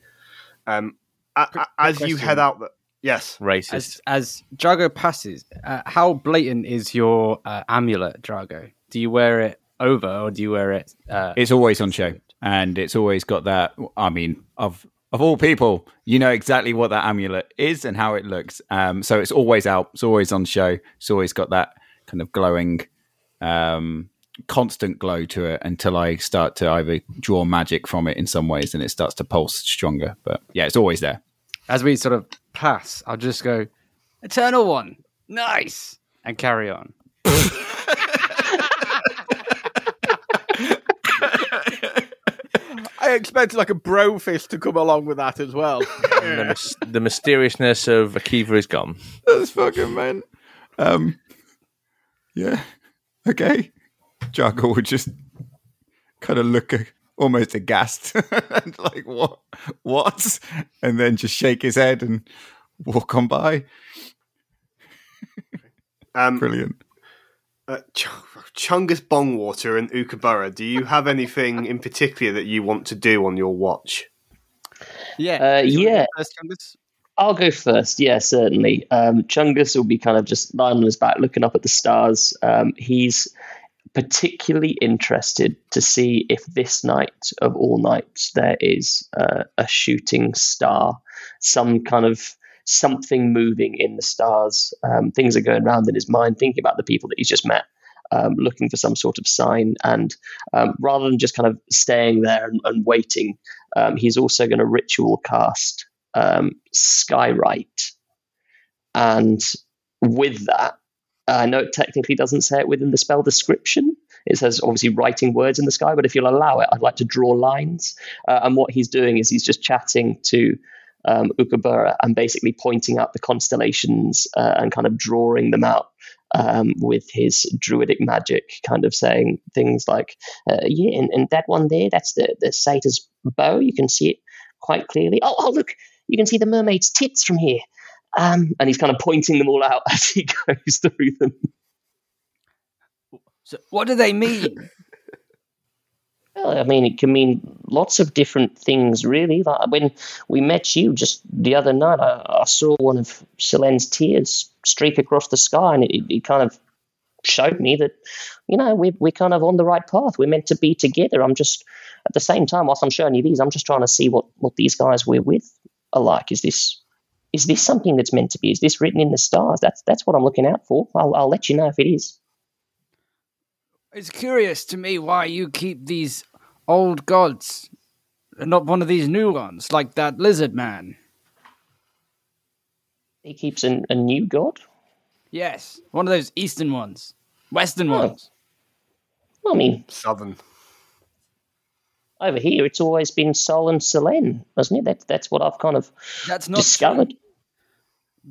um, a- a- as you head out, the, yes, Racist. as as Drago passes, uh, how blatant is your uh, amulet, Drago? Do you wear it over, or do you wear it? Uh, It's always on show, and it's always got that. I mean, of of all people, you know exactly what that amulet is and how it looks. Um, so it's always out. It's always on show. It's always got that kind of glowing, um, constant glow to it until I start to either draw magic from it in some ways, and it starts to pulse stronger. But yeah, it's always there. as we sort of pass, I'll just go, Eternal One, nice, and carry on. I expected like a bro fist to come along with that as well. The, mys- the mysteriousness of Akiva is gone. That's fucking man. Um, yeah. Okay. Drago would just kind of look a, almost aghast, and like what, what, and then just shake his head and walk on by. um, Brilliant. Uh, Ch- Chungus Bongwater and Ukabura, do you have anything in particular that you want to do on your watch? Yeah, Uh, yeah. First, Chungus? I'll go first. Yeah, certainly. Um, Chungus will be kind of just lying on his back, looking up at the stars. Um, he's particularly interested to see if this night of all nights there is uh, a shooting star, some kind of something moving in the stars. Um, things are going round in his mind, thinking about the people that he's just met. Um, looking for some sort of sign, and um, rather than just kind of staying there and, and waiting, um, he's also going to ritual cast um, Skywrite. And with that, I know it technically doesn't say it within the spell description. It says obviously writing words in the sky, but if you'll allow it, I'd like to draw lines. Uh, and what he's doing is he's just chatting to um, Ukabura and basically pointing out the constellations uh, and kind of drawing them out um, with his druidic magic, kind of saying things like, uh, "Yeah, and, and that one there, that's the the satyr's bow. You can see it quite clearly. Oh, oh, look, you can see the mermaid's tits from here." Um, and he's kind of pointing them all out as he goes through them. So what do they mean? I mean, it can mean lots of different things, really. Like when we met you just the other night, I, I saw one of Selene's tears streak across the sky, and it, it kind of showed me that, you know, we're, we're kind of on the right path. We're meant to be together. I'm just, at the same time, whilst I'm showing you these, I'm just trying to see what, what these guys we're with are like. Is this is this something that's meant to be? Is this written in the stars? That's that's what I'm looking out for. I'll, I'll let you know if it is. It's curious to me why you keep these old gods and not one of these new ones, like that lizard man. He keeps an, a new god. Yes, one of those eastern ones, western Oh. ones. I mean, Southern. over here it's always been Sol and Selene, hasn't it? That's that's what I've kind of That's not discovered. true.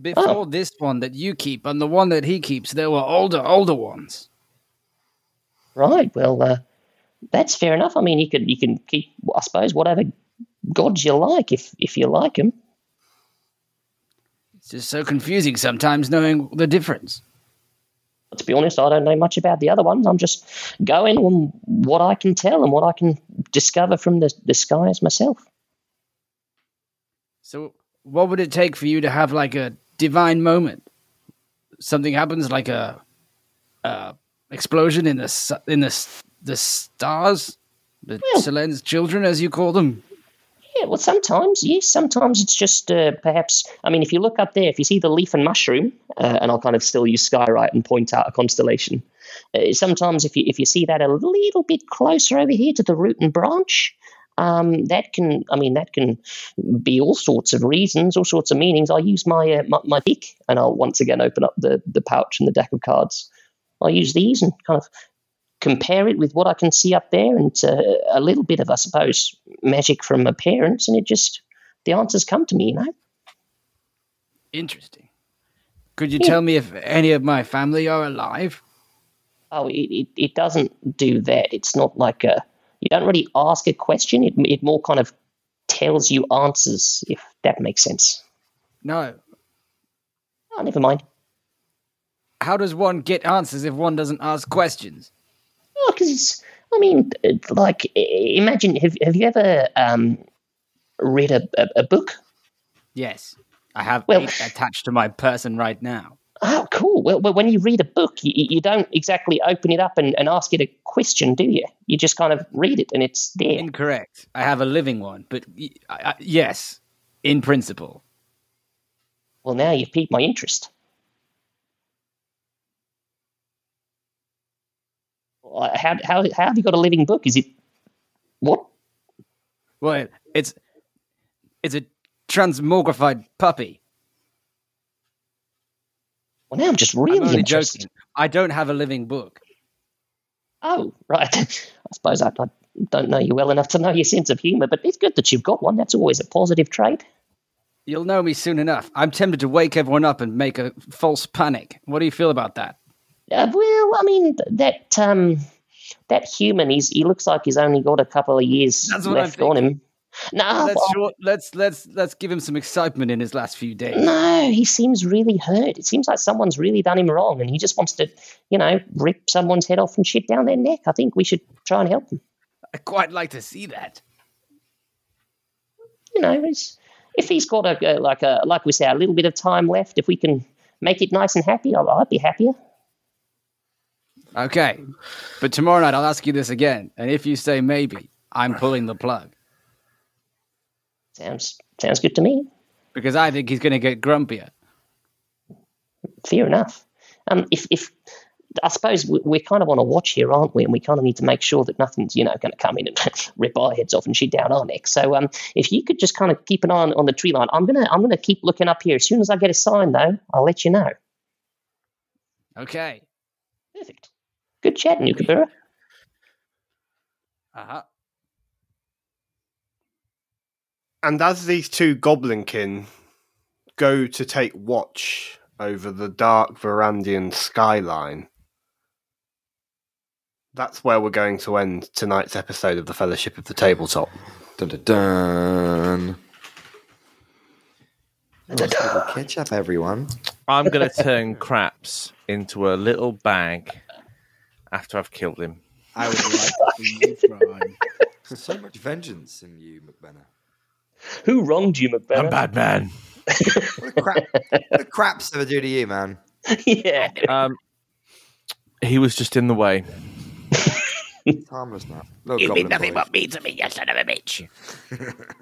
Before oh. this one that you keep and the one that he keeps, there were older, older ones. Right. Well, uh, that's fair enough. I mean, you could you can keep, I suppose, whatever gods you like if if you like them. It's just so confusing sometimes knowing the difference. To be honest, I don't know much about the other ones. I'm just going on what I can tell and what I can discover from the the skies myself. So, what would it take for you to have like a divine moment? Something happens, like a, a explosion in the in the the stars, the Well- Selene's children, as you call them. Yeah, well, sometimes, yes. Sometimes it's just uh, perhaps. I mean, if you look up there, if you see the leaf and mushroom, uh, and I'll kind of still use Skywrite and point out a constellation. Uh, sometimes, if you if you see that a little bit closer over here to the root and branch, um, that can. I mean, that can be all sorts of reasons, all sorts of meanings. I'll use my uh, my, my and I'll once again open up the the pouch and the deck of cards. I'll use these and kind of compare it with what I can see up there, and uh, a little bit of, I suppose, magic from my parents, and it just the answers come to me. You know. Interesting. Could you tell me if any of my family are alive? Oh, it, it, it doesn't do that. It's not like a. You don't really ask a question. It it more kind of tells you answers, if that makes sense. No. Oh, never mind. How does one get answers if one doesn't ask questions? Oh, because I mean, like, imagine have have you ever um, read a, a, a book? Yes. I have Well- attached to my person right now. Oh, cool. Well, when you read a book, you, you don't exactly open it up and, and ask it a question, do you? You just kind of read it and it's there. Incorrect. I have a living one, but y I- I- yes, in principle. Well, now you've piqued my interest. How, how, how have you got a living book? Is it what? Well, it's it's a transmogrified puppy. Well, now I'm just I'm really interested. joking. I don't have a living book. Oh, right. I suppose I, I don't know you well enough to know your sense of humour, but it's good that you've got one. That's always a positive trait. You'll know me soon enough. I'm tempted to wake everyone up and make a false panic. What do you feel about that? Uh, well, I mean, that um, that human, is he looks like he's only got a couple of years That's what I'm left on him. No, let's well, let's let's let's give him some excitement in his last few days. no, he seems really hurt. It seems like someone's really done him wrong, and he just wants to, you know, rip someone's head off and shit down their neck. I think we should try and help him. I quite like to see that. You know, if he's got a, a like a like we say a little bit of time left, if we can make it nice and happy, I'd be happier. Okay, but tomorrow night I'll ask you this again, and if you say maybe, I'm pulling the plug Sounds sounds good to me. because I think he's going to get grumpier. Fair enough. Um, if if I suppose we- we're kind of on a watch here, aren't we? And we kind of need to make sure that nothing's you know going to come in and rip our heads off and shit down our necks. So um, if you could just kind of keep an eye on, on the tree line, I'm gonna I'm gonna keep looking up here. As soon as I get a sign, though, I'll let you know. Okay. Perfect. Good chatting, Ukabura. Uh huh. And as these two goblinkin go to take watch over the dark Varandian skyline, that's where we're going to end tonight's episode of the Fellowship of the Tabletop. Dun dun dun. Catch up, everyone. I'm going to turn Kratz into a little bag after I've killed him. I would like to see you try. There's so much vengeance in you, McBenna. Who wronged you, I'm McBennett? bad man. What the crap? what the craps ever do to you, man? yeah. Um, he was just in the way. It's harmless now. Little You mean nothing boys. but me to me, you son of a bitch.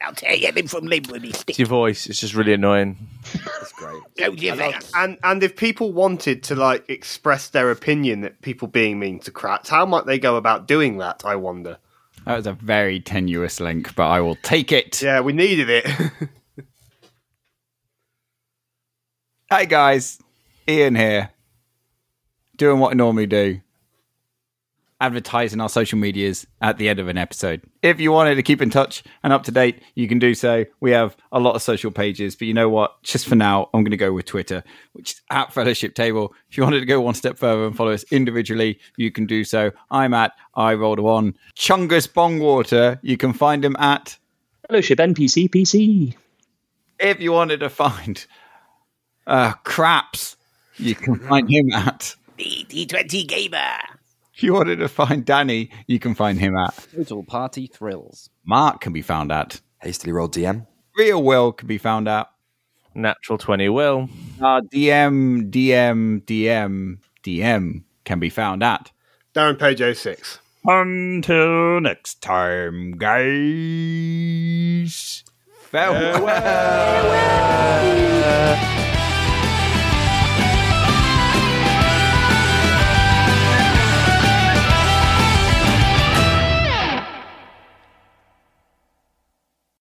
I'll tear you limb from limb with me It's stick. your voice. It's just really annoying. That's great. Close your face. And and if people wanted to like express their opinion that people being mean to Kratz, how might they go about doing that? I wonder. That was a very tenuous link, but I will take it. Yeah, we needed it. Hey guys, Ian here. Doing what I normally do. Advertising our social medias at the end of an episode. If you wanted to keep in touch and up to date, you can do so. We have a lot of social pages, but you know what? Just for now, I'm going to go with Twitter, which is at Fellowship Table. If you wanted to go one step further and follow us individually, you can do so. I'm at I rolled one. Chungus Bongwater, you can find him at Fellowship NPC PC. if you wanted to find uh, Kratz, you can find him at. The T20 Gamer. If you wanted to find Danny, you can find him at. Total party thrills. Mark can be found at. Hastily rolled DM. Real Will can be found at. Natural 20 will. Uh, DM, DM, DM, DM can be found at. Darren Page 06. Until next time, guys. Farewell.